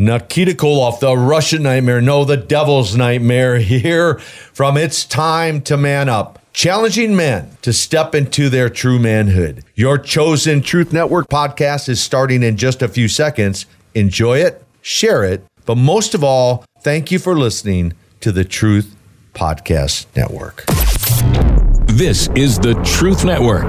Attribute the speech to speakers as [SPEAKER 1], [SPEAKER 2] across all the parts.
[SPEAKER 1] Nikita Koloff, the Russian nightmare, no, the devil's nightmare, here from It's Time to Man Up, challenging men to step into their true manhood. Your chosen Truth Network podcast is starting in just a few seconds. Enjoy it, share it, but most of all, thank you for listening to the Truth Podcast Network.
[SPEAKER 2] This is the Truth Network.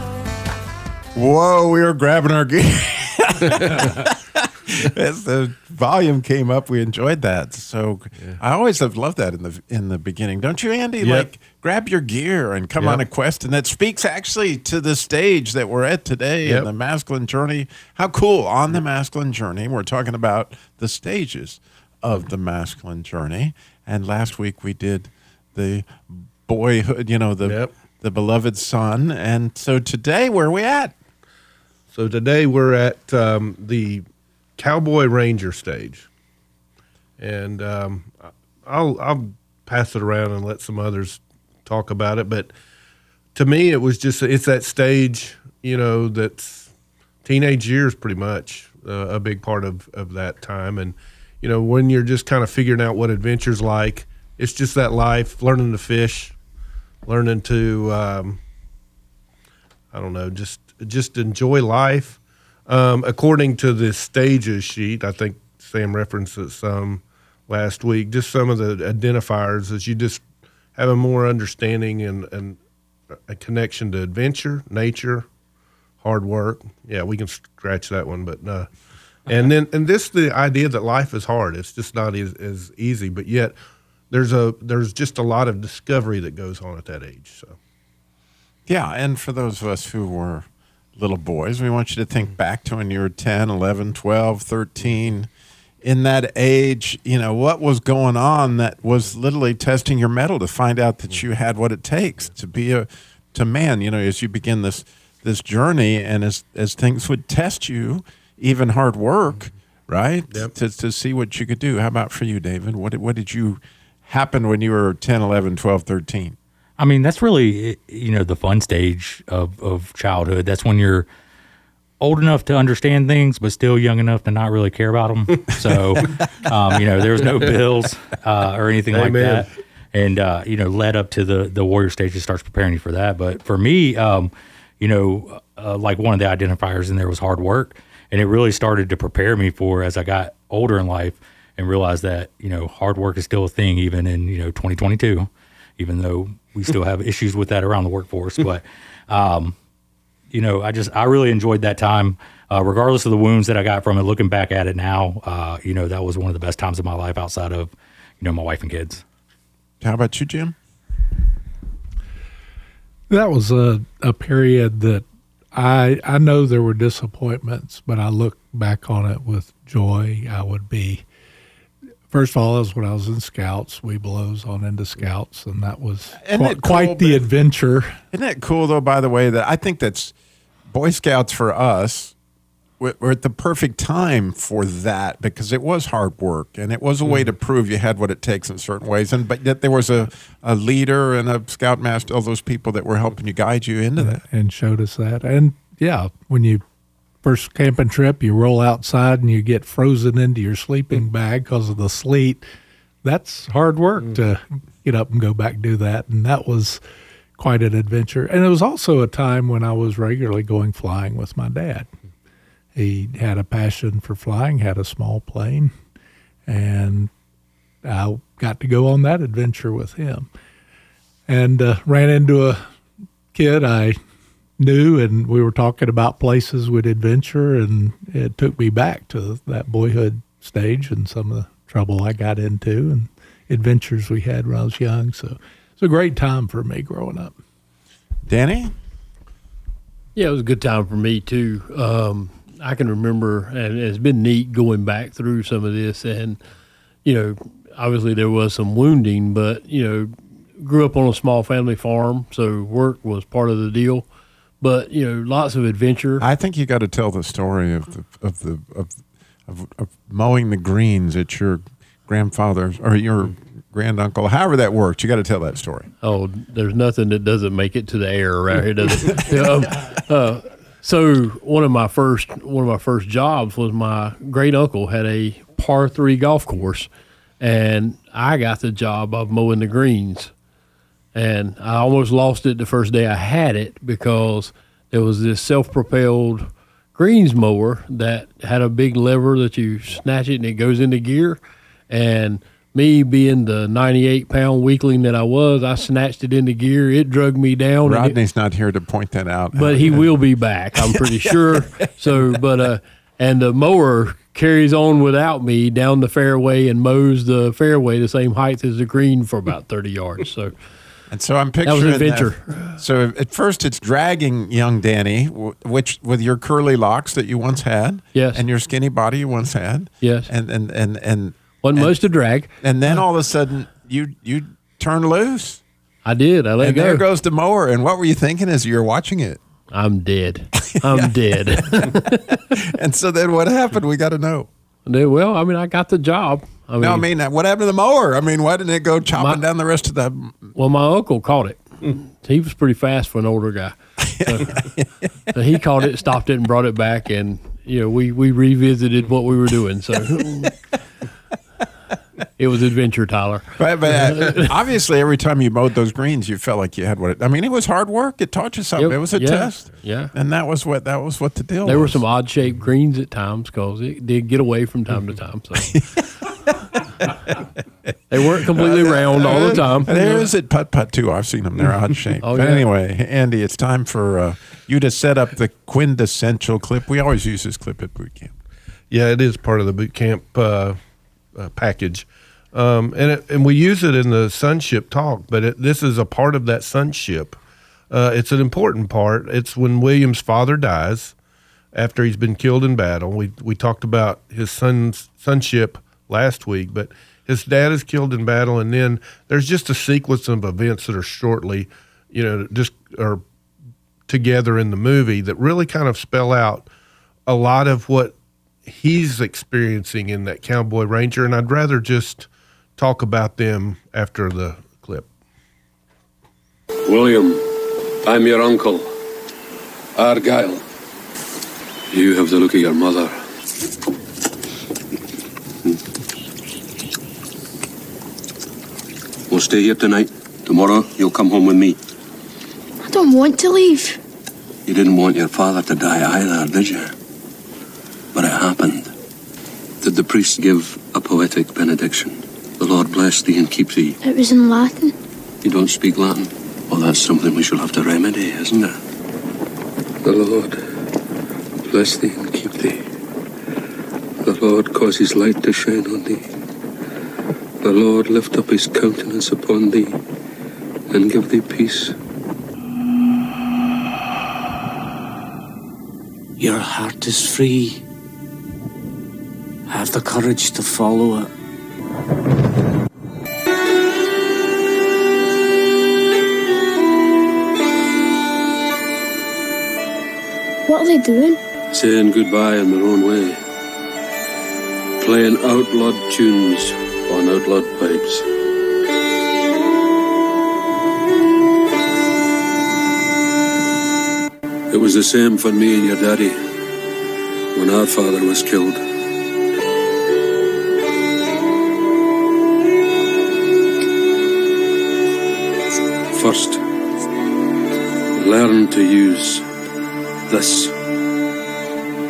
[SPEAKER 3] Whoa, we were grabbing our gear. As the volume came up, we enjoyed that. So I always have loved that in the in the beginning, don't you, Andy?
[SPEAKER 4] Yep.
[SPEAKER 3] Like grab your gear and come
[SPEAKER 4] Yep.
[SPEAKER 3] on a quest, and that speaks actually to the stage that we're at today
[SPEAKER 4] Yep.
[SPEAKER 3] in the masculine journey. How cool! On the masculine journey, we're talking about the stages of the masculine journey. And last week we did the boyhood, you know, the the beloved son. And so today, where are we at?
[SPEAKER 4] So today we're at um, the Cowboy Ranger stage, and um, I'll I'll pass it around and let some others talk about it. But to me, it was just it's that stage, you know, that's teenage years, pretty much uh, a big part of of that time, and you know when you're just kind of figuring out what adventure's like. It's just that life, learning to fish, learning to. Um, I don't know, just just enjoy life. Um, according to the stages sheet, I think Sam referenced it some last week. Just some of the identifiers as you just have a more understanding and, and a connection to adventure, nature, hard work. Yeah, we can scratch that one, but uh, and then and this the idea that life is hard. It's just not as, as easy, but yet there's a there's just a lot of discovery that goes on at that age. So.
[SPEAKER 3] Yeah, and for those of us who were little boys, we want you to think back to when you were 10, 11, 12, 13. In that age, you know, what was going on that was literally testing your mettle to find out that you had what it takes to be a to man, you know, as you begin this this journey and as as things would test you, even hard work, right?
[SPEAKER 4] Yep.
[SPEAKER 3] To to see what you could do. How about for you, David? What did, what did you happen when you were 10, 11, 12, 13?
[SPEAKER 5] I mean, that's really you know the fun stage of of childhood. That's when you're old enough to understand things, but still young enough to not really care about them. So, um, you know, there was no bills uh, or anything like that, and uh, you know, led up to the the warrior stage that starts preparing you for that. But for me, um, you know, uh, like one of the identifiers in there was hard work, and it really started to prepare me for as I got older in life and realized that you know hard work is still a thing even in you know 2022 even though we still have issues with that around the workforce. But, um, you know, I just, I really enjoyed that time, uh, regardless of the wounds that I got from it. Looking back at it now, uh, you know, that was one of the best times of my life outside of, you know, my wife and kids.
[SPEAKER 3] How about you, Jim?
[SPEAKER 6] That was a, a period that I I know there were disappointments, but I look back on it with joy. I would be first of all, that was when I was in Scouts. We blows on into Scouts, and that was
[SPEAKER 3] Isn't
[SPEAKER 6] quite,
[SPEAKER 3] it
[SPEAKER 6] quite the adventure.
[SPEAKER 3] Isn't that cool, though, by the way, that I think that's Boy Scouts for us, we're we're at the perfect time for that because it was hard work and it was a way mm. to prove you had what it takes in certain ways. And but yet there was a, a leader and a scoutmaster, all those people that were helping you guide you into that.
[SPEAKER 6] and showed us that. And yeah, when you first camping trip, you roll outside and you get frozen into your sleeping bag because of the sleet. That's hard work to get up and go back and do that. And that was quite an adventure. And it was also a time when I was regularly going flying with my dad. He had a passion for flying, had a small plane, and I got to go on that adventure with him. And uh, ran into a kid I knew, and we were talking about places with adventure, and it took me back to that boyhood stage and some of the trouble I got into and adventures we had when I was young. So it's a great time for me growing up.
[SPEAKER 3] Danny?
[SPEAKER 7] Yeah, it was a good time for me too. Um, I can remember, and it's been neat going back through some of this, and you know, obviously there was some wounding, but you know, grew up on a small family farm, so work was part of the deal. But you know, lots of adventure.
[SPEAKER 3] I think you got to tell the story of the of the of, of, of mowing the greens at your grandfather's or your granduncle, however that worked. You got to tell that story.
[SPEAKER 7] Oh, there's nothing that doesn't make it to the air around here, does it? um, uh, so one of my first one of my first jobs was my great uncle had a par three golf course, and I got the job of mowing the greens, and I almost lost it the first day I had it because there was this self propelled greens mower that had a big lever that you snatch it and it goes into gear, and me being the 98 pound weakling that I was, I snatched it into gear. It drug me down. and it-
[SPEAKER 3] Rodney's not here to point that out,
[SPEAKER 7] but he will be back. I'm pretty sure. So, but uh, and the mower carries on without me down the fairway and mows the fairway the same height as the green for about 30 yards. So
[SPEAKER 3] And so I'm picturing
[SPEAKER 7] was
[SPEAKER 3] picturing
[SPEAKER 7] an adventure.
[SPEAKER 3] so at first it's dragging young Danny, which with your curly locks that you once had,
[SPEAKER 7] Yes.
[SPEAKER 3] and your skinny body you once had,
[SPEAKER 7] Yes.
[SPEAKER 3] and and and and
[SPEAKER 7] wasn't to drag.
[SPEAKER 3] and then all of a sudden you you turn loose,
[SPEAKER 7] I did. I let
[SPEAKER 3] and
[SPEAKER 7] go.
[SPEAKER 3] there goes the mower. And what were you thinking as you were watching it?
[SPEAKER 7] I'm dead. I'm dead.
[SPEAKER 3] And so then what happened? We got to know.
[SPEAKER 7] well, I mean, I got the job. I mean,
[SPEAKER 3] No, I mean, what happened to the mower? I mean, why didn't it go chopping
[SPEAKER 7] My-
[SPEAKER 3] down the rest of the?
[SPEAKER 7] Well, my uncle caught it. He was pretty fast for an older guy. So, so he caught it, stopped it, and brought it back. And you know, we we revisited what we were doing. So it was adventure, Tyler.
[SPEAKER 3] But, but uh, obviously, every time you mowed those greens, you felt like you had what it. I mean, it was hard work. It taught you something.
[SPEAKER 7] Yep.
[SPEAKER 3] It was a
[SPEAKER 7] Yeah.
[SPEAKER 3] test.
[SPEAKER 7] Yeah.
[SPEAKER 3] and that was what that was what the deal.
[SPEAKER 7] There were some odd shaped greens at times because it did get away from time to time. So they weren't completely round all the time.
[SPEAKER 3] And there is at putt putt too. I've seen them. They're odd shaped.
[SPEAKER 7] Oh,
[SPEAKER 3] but
[SPEAKER 7] yeah.
[SPEAKER 3] anyway, Andy, it's time for uh, you to set up the quintessential clip. We always use this clip at boot camp.
[SPEAKER 4] Yeah, it is part of the boot camp uh, uh, package, um, and it, and we use it in the sonship talk. But it, this is a part of that sonship. Uh, it's an important part. It's when William's father dies after he's been killed in battle. We we talked about his son's sonship last week, but his dad is killed in battle, and then there's just a sequence of events that are shortly, you know, just are together in the movie that really kind of spell out a lot of what he's experiencing in that cowboy ranger and i'd rather just talk about them after the clip
[SPEAKER 8] William, I'm your uncle, Argyle. You have the look of your mother. Stay here tonight. Tomorrow, you'll come home with me.
[SPEAKER 9] I don't want to leave.
[SPEAKER 8] You didn't want your father to die either, did you? But it happened. Did the priest give a poetic benediction? The Lord bless thee and keep thee.
[SPEAKER 9] It was in Latin.
[SPEAKER 8] You don't speak Latin? Well, that's something we shall have to remedy, isn't it? The Lord bless thee and keep thee. The Lord cause his light to shine on thee. The Lord lift up his countenance upon thee and give thee peace.
[SPEAKER 10] Your heart is free. Have the courage to follow it.
[SPEAKER 9] What are they doing?
[SPEAKER 8] Saying goodbye in their own way. Playing outlawed tunes on outlawed pipes. It was the same for me and your daddy when our father was killed. First, learn to use this.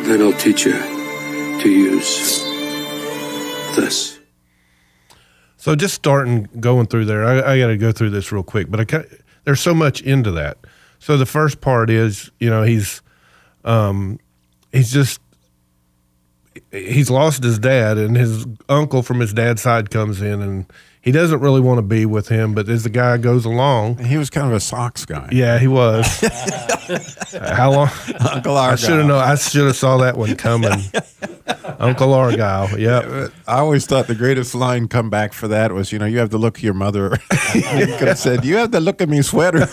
[SPEAKER 8] Then I'll teach you to use this.
[SPEAKER 4] So just starting going through there i, I got to go through this real quick but I ca there's so much into that. So the first part is you know he's um he's just he's lost his dad, and his uncle from his dad's side comes in, and he doesn't really want to be with him. But as the guy goes along,
[SPEAKER 3] he was kind of a socks guy.
[SPEAKER 4] Yeah, he was. How long?
[SPEAKER 3] Uncle Argyle?
[SPEAKER 4] I should have
[SPEAKER 3] Argyle.
[SPEAKER 4] known. I should have saw that one coming. Uncle Argyle. Yep.
[SPEAKER 3] I always thought the greatest line comeback for that was, you know, you have the look of your mother. you could have said, you have the look of me sweater.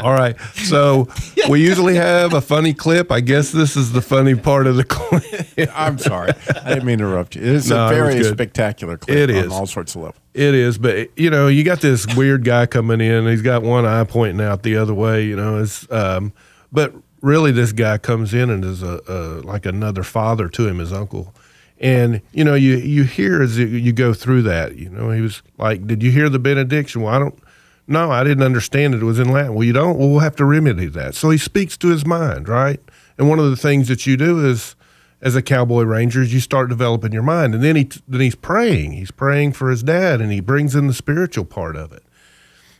[SPEAKER 4] All right. So we usually have a funny clip. I guess this is the funny part of the clip.
[SPEAKER 3] I'm sorry. I didn't mean to interrupt you. It's
[SPEAKER 4] No,
[SPEAKER 3] a very
[SPEAKER 4] good.
[SPEAKER 3] spectacular clip
[SPEAKER 4] it is.
[SPEAKER 3] on all sorts of levels.
[SPEAKER 4] It is, but you know, you got this weird guy coming in. He's got one eye pointing out the other way. You know, it's um, but really, this guy comes in and is a, a like another father to him, his uncle. And you know, you you hear as you, you go through that. You know, he was like, "Did you hear the benediction?" Well, I don't. No, I didn't understand it. It was in Latin. Well, you don't. Well, we'll have to remedy that. So he speaks to his mind, right? And one of the things that you do is as a cowboy ranger is you start developing your mind and then he then he's praying he's praying for his dad and he brings in the spiritual part of it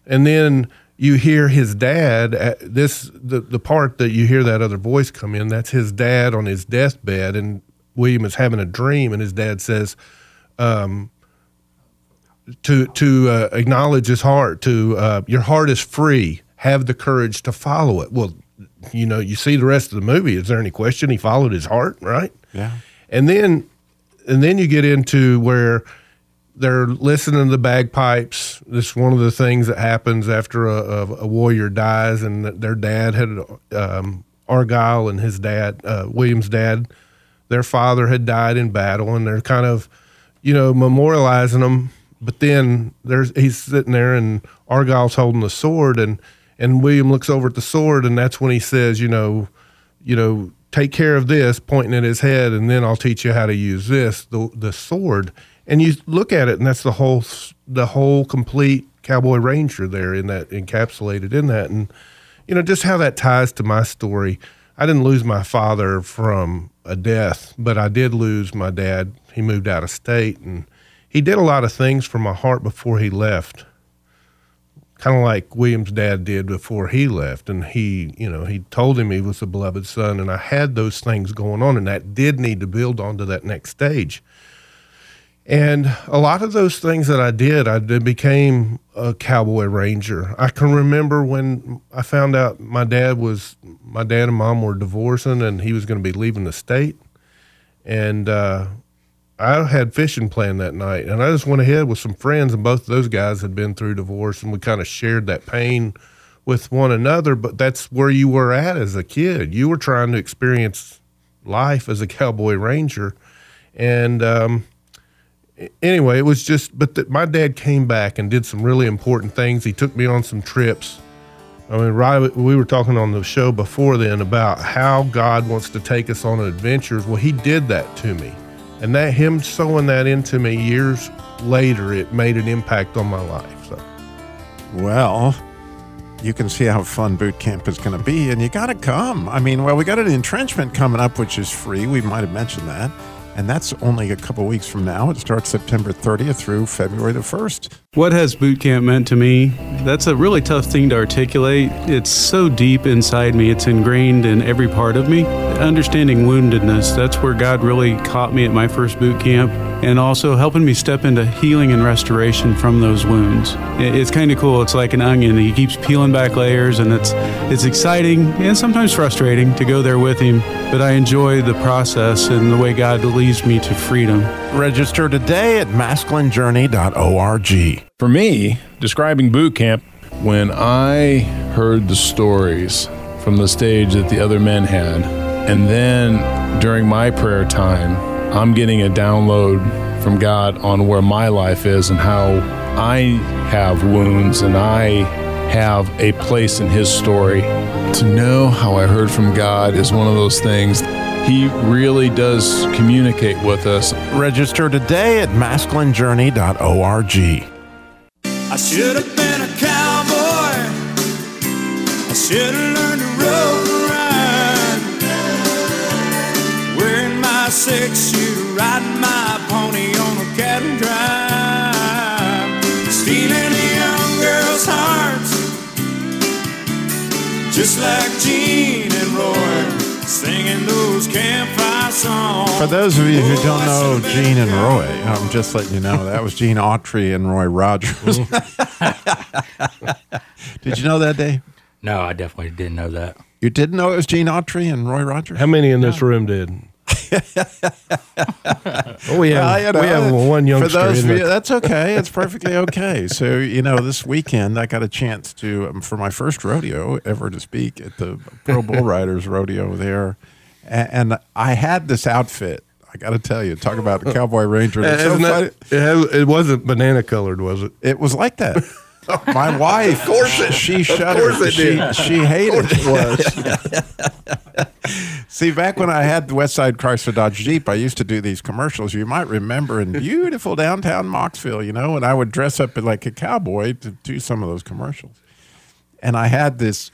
[SPEAKER 4] and then you hear his dad uh, this the, the part that you hear that other voice come in that's his dad on his deathbed and william is having a dream and his dad says um, to to uh, acknowledge his heart to uh, your heart is free have the courage to follow it well you know you see the rest of the movie is there any question he followed his heart right
[SPEAKER 3] Yeah.
[SPEAKER 4] and then and then you get into where they're listening to the bagpipes. This is one of the things that happens after a, a, a warrior dies, and their dad had um, Argyle and his dad, uh, William's dad, their father had died in battle, and they're kind of, you know, memorializing them. But then there's he's sitting there, and Argyle's holding the sword, and and William looks over at the sword, and that's when he says, you know, you know, take care of this, pointing at his head, and then I'll teach you how to use this, the the sword. And you look at it, and that's the whole the whole complete cowboy ranger there in that encapsulated in that, and you know just how that ties to my story. I didn't lose my father from a death, but I did lose my dad. He moved out of state, and he did a lot of things for my heart before he left kind of like William's dad did before he left. And he, you know, he told him he was a beloved son. And I had those things going on, and that did need to build onto that next stage. And a lot of those things that I did, I became a cowboy ranger. I can remember when I found out my dad was, my dad and mom were divorcing, and he was going to be leaving the state. And uh, I had fishing planned that night, and I just went ahead with some friends, and both of those guys had been through divorce, and we kind of shared that pain with one another. But that's where you were at as a kid. You were trying to experience life as a cowboy ranger, and um, anyway, it was just. But th- my dad came back and did some really important things. He took me on some trips. I mean, right, we were talking on the show before then about how God wants to take us on adventures. Well, He did that to me. And that Him sowing that into me years later, it made an impact on my life. So,
[SPEAKER 3] Well, you can see how fun boot camp is going to be, and you got to come. I mean, well, we got an entrenchment coming up, which is free. We might have mentioned that. And that's only a couple weeks from now. It starts September 30th through February the 1st.
[SPEAKER 11] What has boot camp meant to me? That's a really tough thing to articulate. It's so deep inside me, it's ingrained in every part of me. Understanding woundedness, that's where God really caught me at my first boot camp, and also helping me step into healing and restoration from those wounds. It's kind of cool. It's like an onion. He keeps peeling back layers, and it's it's exciting and sometimes frustrating to go there with him. But I enjoy the process and the way God leads me to freedom.
[SPEAKER 3] Register today at masculinejourney.org.
[SPEAKER 12] For me, describing boot camp, when I heard the stories from the stage that the other men had, and then during my prayer time, I'm getting a download from God on where my life is and how I have wounds and I have a place in His story. To know how I heard from God is one of those things. He really does communicate with us.
[SPEAKER 3] Register today at masculinejourney.org.
[SPEAKER 13] I should have been a cowboy. I should have learned six shooter, riding my pony on a cattle drive. Stealing a young girl's hearts. Just like Gene and Roy. Singing those campfire songs.
[SPEAKER 3] For those of you who oh, don't know Gene and Roy, I'm just letting you know that was Gene Autry and Roy Rogers. Did you know that, Dave?
[SPEAKER 5] No, I definitely didn't know that.
[SPEAKER 3] You didn't know it was Gene Autry and Roy Rogers?
[SPEAKER 4] How many in this room did? Oh, we have
[SPEAKER 3] Well, you know,
[SPEAKER 4] we have one
[SPEAKER 3] For
[SPEAKER 4] youngster.
[SPEAKER 3] those
[SPEAKER 4] in
[SPEAKER 3] of you, that's okay. It's perfectly okay. So you know, this weekend I got a chance to um, for my first rodeo ever to speak at the Pro Bull Riders Rodeo there, and, and I had this outfit. I got to tell you, talk about the Cowboy Ranger. It's so
[SPEAKER 4] that- it, has- it wasn't banana colored, was it?
[SPEAKER 3] It was like that. My wife, of
[SPEAKER 4] course it-
[SPEAKER 3] she
[SPEAKER 4] of
[SPEAKER 3] shuddered.
[SPEAKER 4] course it
[SPEAKER 3] she,
[SPEAKER 4] did.
[SPEAKER 3] she hated
[SPEAKER 4] Of course it
[SPEAKER 3] See, back when I had the Westside Chrysler Dodge Jeep, I used to do these commercials. You might remember in beautiful downtown Mocksville, you know, and I would dress up like a cowboy to do some of those commercials. And I had this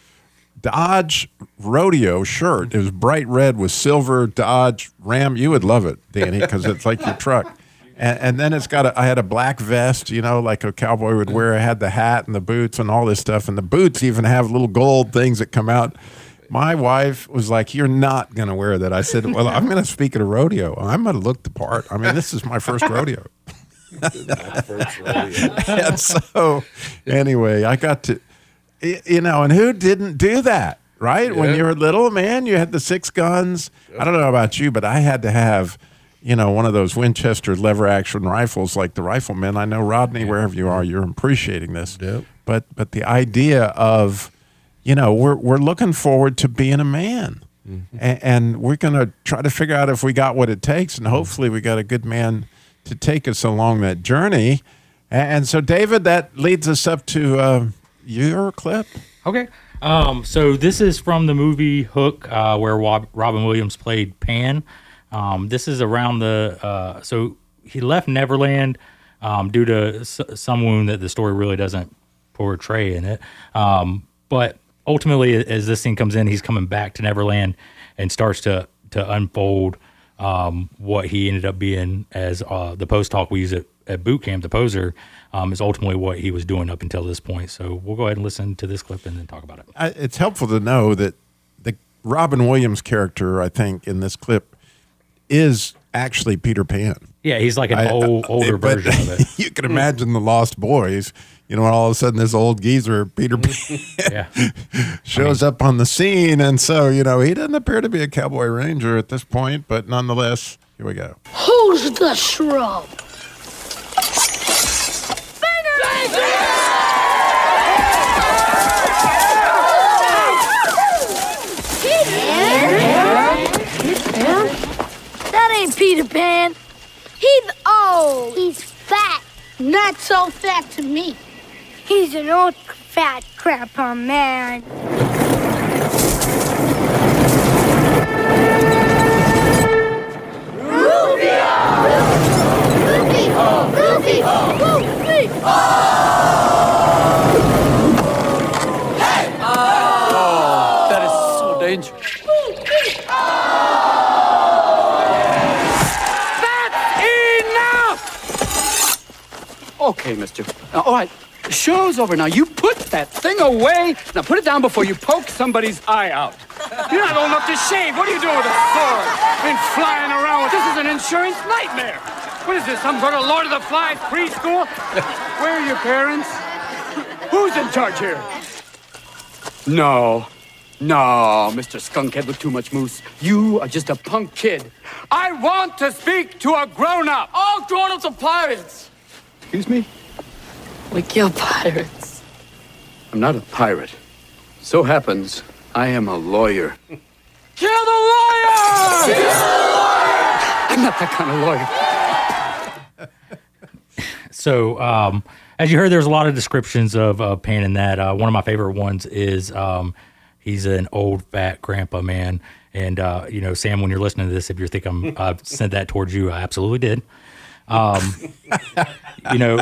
[SPEAKER 3] Dodge rodeo shirt. It was bright red with silver Dodge Ram. You would love it, Danny, because it's like your truck. And, and then it's got a, I had a black vest, you know, like a cowboy would wear. I had the hat and the boots and all this stuff. And the boots even have little gold things that come out. My wife was like, You're not going to wear that. I said, Well, I'm going to speak at a rodeo. I'm going to look the part. I mean, this is my first rodeo. and so, anyway, I got to, you know, and who didn't do that, right? When you were a little, man, you had the six guns. I don't know about you, but I had to have, you know, one of those Winchester lever action rifles like the riflemen. I know, Rodney, wherever you are, you're appreciating this.
[SPEAKER 4] Yep.
[SPEAKER 3] But, but the idea of, you know, we're, we're looking forward to being a man. A- And, we're going to try to figure out if we got what it takes, and hopefully we got a good man to take us along that journey. A- And so, David, that leads us up to uh, your clip.
[SPEAKER 5] Okay. Um, so this is from the movie Hook, uh, where Rob, Robin Williams played Pan. Um, this is around the uh, so he left Neverland um, due to s- some wound that the story really doesn't portray in it. Um, but ultimately, as this thing comes in, he's coming back to Neverland and starts to to unfold um, what he ended up being as uh, the post talk we use at, at boot camp. The poser um, is ultimately what he was doing up until this point. So we'll go ahead and listen to this clip and then talk about it.
[SPEAKER 3] I, it's helpful to know that the Robin Williams character, I think, in this clip is actually Peter Pan.
[SPEAKER 5] Yeah, he's like an
[SPEAKER 3] I-
[SPEAKER 5] old, older
[SPEAKER 3] but
[SPEAKER 5] version of it.
[SPEAKER 3] you can imagine the Lost Boys. You know, when all of a sudden this old geezer, Peter Pan,
[SPEAKER 5] Yeah.
[SPEAKER 3] shows up on the scene. And so, you know, he doesn't appear to be a cowboy ranger at this point, but nonetheless, here we go.
[SPEAKER 9] Who's the shrub? Peter Pan. He's old. He's fat. Not so fat to me. He's an old fat grandpa man.
[SPEAKER 14] Okay, mister. Now, all right, show's over now. You put that thing away. Now put it down before you poke somebody's eye out. You're not old enough to shave. What are you doing with a sword? And flying around with this is an insurance nightmare. What is this, some sort of Lord of the Flies preschool? Where are your parents? Who's in charge here? No. No, Mr. Skunkhead with too much mousse. You are just a punk kid. I want to speak to a grown-up. All grown-ups are pirates. Excuse me?
[SPEAKER 15] We kill pirates.
[SPEAKER 14] I'm not a pirate. So happens I am a lawyer.
[SPEAKER 15] Kill the lawyer! Kill the lawyer!
[SPEAKER 14] I'm not that kind of lawyer.
[SPEAKER 5] So, um, as you heard, there's a lot of descriptions of uh, Pan in that. Uh, one of my favorite ones is um, he's an old fat grandpa man. And uh, you know, Sam, when you're listening to this, if you're thinking I'm, I've sent that towards you, I absolutely did. Um, you know,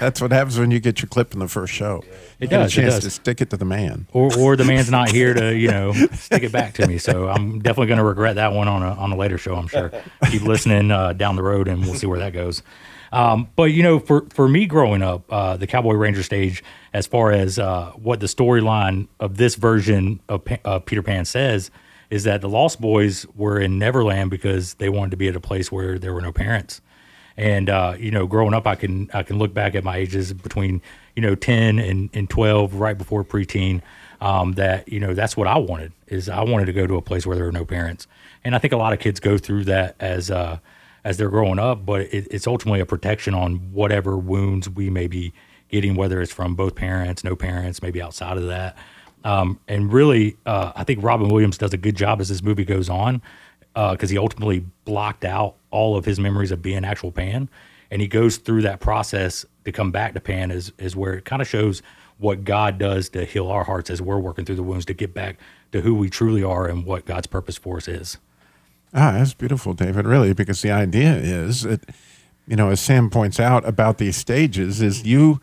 [SPEAKER 3] That's what happens when you get your clip in the first show.
[SPEAKER 5] It
[SPEAKER 3] You get
[SPEAKER 5] does,
[SPEAKER 3] a
[SPEAKER 5] it
[SPEAKER 3] chance
[SPEAKER 5] does.
[SPEAKER 3] to stick it to the man.
[SPEAKER 5] or or the man's not here to you know stick it back to me. So I'm definitely going to regret that one on a on a later show. I'm sure. Keep listening uh, down the road, and we'll see where that goes. Um, but you know, for for me growing up, uh, the Cowboy Ranger stage, as far as uh, what the storyline of this version of Pa- uh, Peter Pan says, is that the Lost Boys were in Neverland because they wanted to be at a place where there were no parents. And uh, you know, growing up, I can I can look back at my ages between you know ten and, and twelve, right before preteen. Um, that you know, that's what I wanted. Is I wanted to go to a place where there were no parents. And I think a lot of kids go through that as uh, as they're growing up, but it, it's ultimately a protection on whatever wounds we may be getting, whether it's from both parents, no parents, maybe outside of that. Um, and really, uh, I think Robin Williams does a good job as this movie goes on because he ultimately blocked out all of his memories of being actual Pan. And he goes through that process to come back to Pan is, is where it kind of shows what God does to heal our hearts as we're working through the wounds to get back to who we truly are and what God's purpose for us is.
[SPEAKER 3] Ah, that's beautiful, David, really, because the idea is that, you know, as Sam points out about these stages, is you,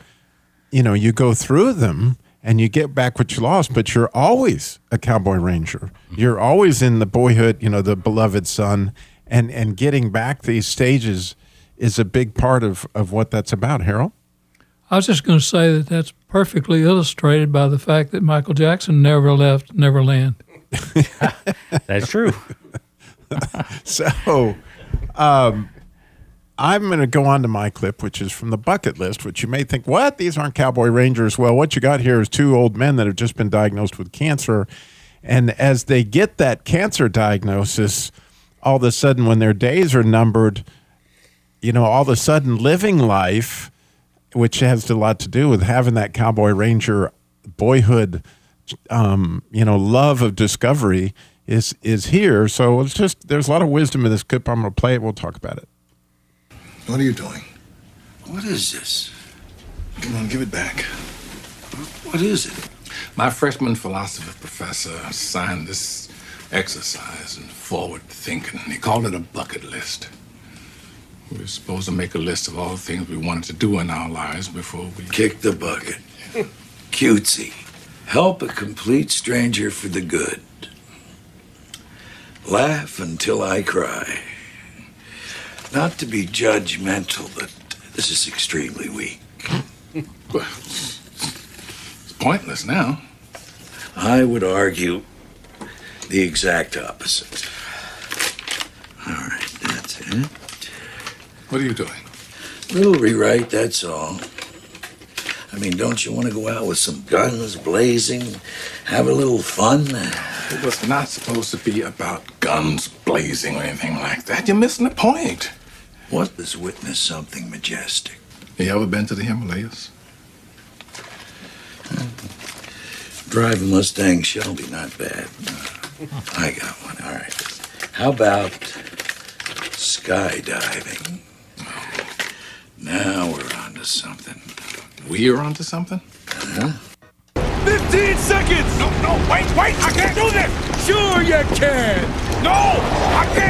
[SPEAKER 3] you know, you go through them and you get back what you lost, but you're always a cowboy ranger. You're always in the boyhood, you know, the beloved son, and and getting back these stages is a big part of of what that's about. Harold,
[SPEAKER 16] I was just going to say that that's perfectly illustrated by the fact that Michael Jackson never left Neverland.
[SPEAKER 5] That's true.
[SPEAKER 3] so, um, I'm going to go on to my clip, which is from the bucket list, which you may think, what? These aren't cowboy rangers. Well, what you got here is two old men that have just been diagnosed with cancer. And as they get that cancer diagnosis, all of a sudden, when their days are numbered, you know, all of a sudden living life, which has a lot to do with having that cowboy ranger boyhood, um, you know, love of discovery is is here. So it's just there's a lot of wisdom in this clip. I'm going to play it. We'll talk about it.
[SPEAKER 17] What are you doing?
[SPEAKER 8] What is this?
[SPEAKER 17] Come on, give it back.
[SPEAKER 8] What is it?
[SPEAKER 18] My freshman philosophy professor assigned this exercise in forward thinking. He called it a bucket list. We were supposed to make a list of all the things we wanted to do in our lives before we
[SPEAKER 8] Kick the bucket. Cutesy. Help a complete stranger for the good. Laugh until I cry. Not to be judgmental, but this is extremely weak.
[SPEAKER 18] It's pointless now.
[SPEAKER 8] I would argue the exact opposite. All right, that's it.
[SPEAKER 18] What are you doing?
[SPEAKER 8] A Little rewrite, that's all. I mean, don't you want to go out with some guns blazing, have a little fun?
[SPEAKER 18] It was not supposed to be about guns blazing or anything like that. You're missing the point.
[SPEAKER 8] What does witness something majestic?
[SPEAKER 18] Have You ever been to the Himalayas?
[SPEAKER 8] Drive a Mustang Shelby, not bad. I got one. All right. How about skydiving? Now we're on to something.
[SPEAKER 18] We are onto something?
[SPEAKER 8] Huh?
[SPEAKER 15] 15 seconds! No, no, wait, wait! I can't do this! Sure you can! No! I can't!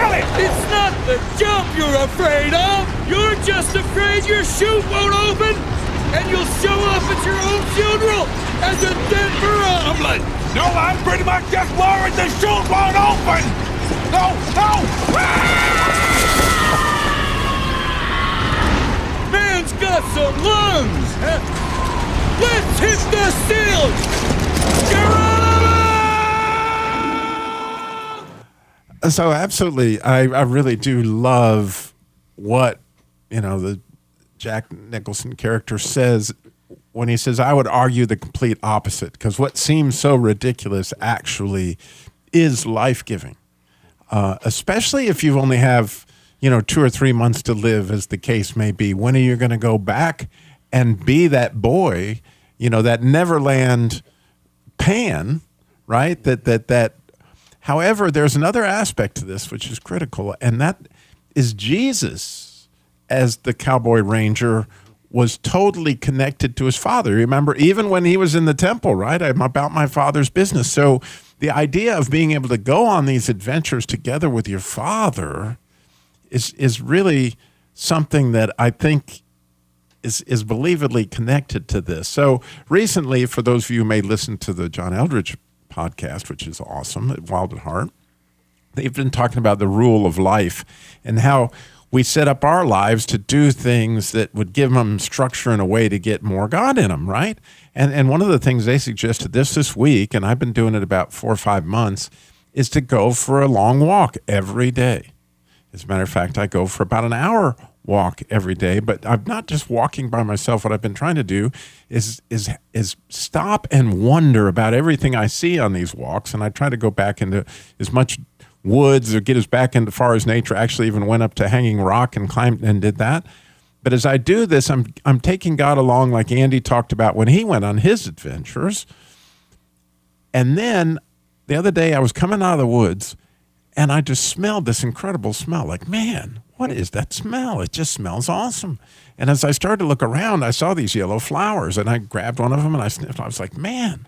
[SPEAKER 15] Really? It's not the jump you're afraid of! You're just afraid your chute won't open and you'll show up at your own funeral as a Denver omelet! No, I'm pretty much just worried the chute won't open! No, no! Man's got some lungs! Let's hit the steel!
[SPEAKER 3] So absolutely, I, I really do love what you know the Jack Nicholson character says when he says, "I would argue the complete opposite," because what seems so ridiculous actually is life giving, uh, especially if you only have you know two or three months to live, as the case may be. When are you going to go back and be that boy? You know that Neverland pan, right? That that that However, there's another aspect to this which is critical, and that is Jesus as the cowboy ranger was totally connected to his father. Remember, even when he was in the temple, right? I'm about my father's business. So the idea of being able to go on these adventures together with your father is is really something that I think is is believably connected to this. So recently, for those of you who may listen to the John Eldredge podcast, which is awesome at Wild at Heart, they've been talking about the rule of life and how we set up our lives to do things that would give them structure and a way to get more God in them, right? And and one of the things they suggested this this week, and I've been doing it about four or five months, is to go for a long walk every day. As a matter of fact, I go for about an hour walk every day, but I'm not just walking by myself. What I've been trying to do is is is stop and wonder about everything I see on these walks, and I try to go back into as much woods or get as back into far as nature. Actually, even went up to Hanging Rock and climbed and did that. But as I do this, I'm I'm taking God along, like Andy talked about when he went on his adventures. And then the other day, I was coming out of the woods, and I just smelled this incredible smell. Like, man, what is that smell? It just smells awesome. And as I started to look around, I saw these yellow flowers, and I grabbed one of them and I sniffed. I was like, man,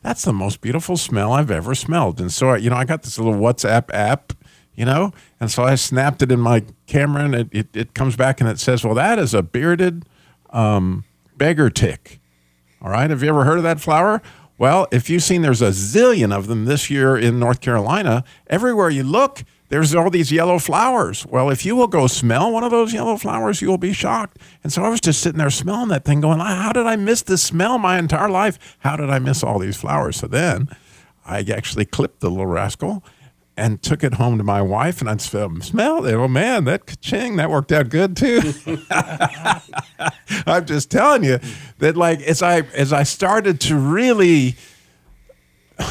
[SPEAKER 3] that's the most beautiful smell I've ever smelled. And so, I, you know, I got this little WhatsApp app, you know, and so I snapped it in my camera, and it, it, it comes back and it says, well, that is a bearded um, beggar tick. All right. Have you ever heard of that flower? Well, if you've seen there's a zillion of them this year in North Carolina, everywhere you look, there's all these yellow flowers. Well, if you will go smell one of those yellow flowers, you will be shocked. And so I was just sitting there smelling that thing, going, How did I miss this smell my entire life? How did I miss all these flowers? So then I actually clipped the little rascal and took it home to my wife, and I oh, smelled it. Oh man, that ching that worked out good too. I'm just telling you that, like as I as I started to really,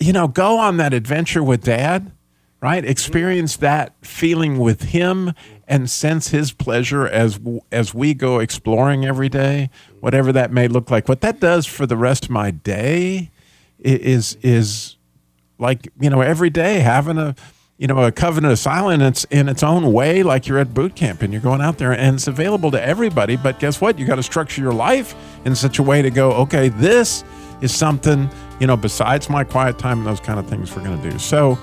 [SPEAKER 3] you know, go on that adventure with Dad, right? Mm-hmm. Experience that feeling with him and sense his pleasure as as we go exploring every day, whatever that may look like. What that does for the rest of my day is is like you know every day having a you know a covenant of silence in its own way like you're at boot camp and you're going out there and it's available to everybody but guess what you got to structure your life in such a way to go okay this is something you know besides my quiet time and those kind of things we're going to do so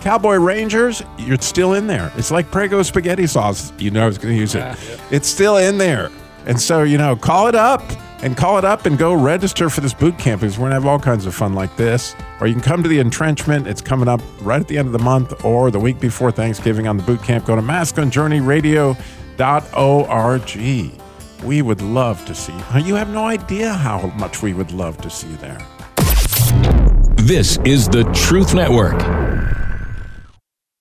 [SPEAKER 3] cowboy rangers you're still in there it's like prego spaghetti sauce you know i was going to use it it's still in there and so you know call it up and call it up and go register for this boot camp because we're going to have all kinds of fun like this. Or you can come to the entrenchment. It's coming up right at the end of the month or the week before Thanksgiving on the boot camp. Go to masculinejourneyradio.org. We would love to see you. You have no idea how much we would love to see you there.
[SPEAKER 2] This is the Truth Network.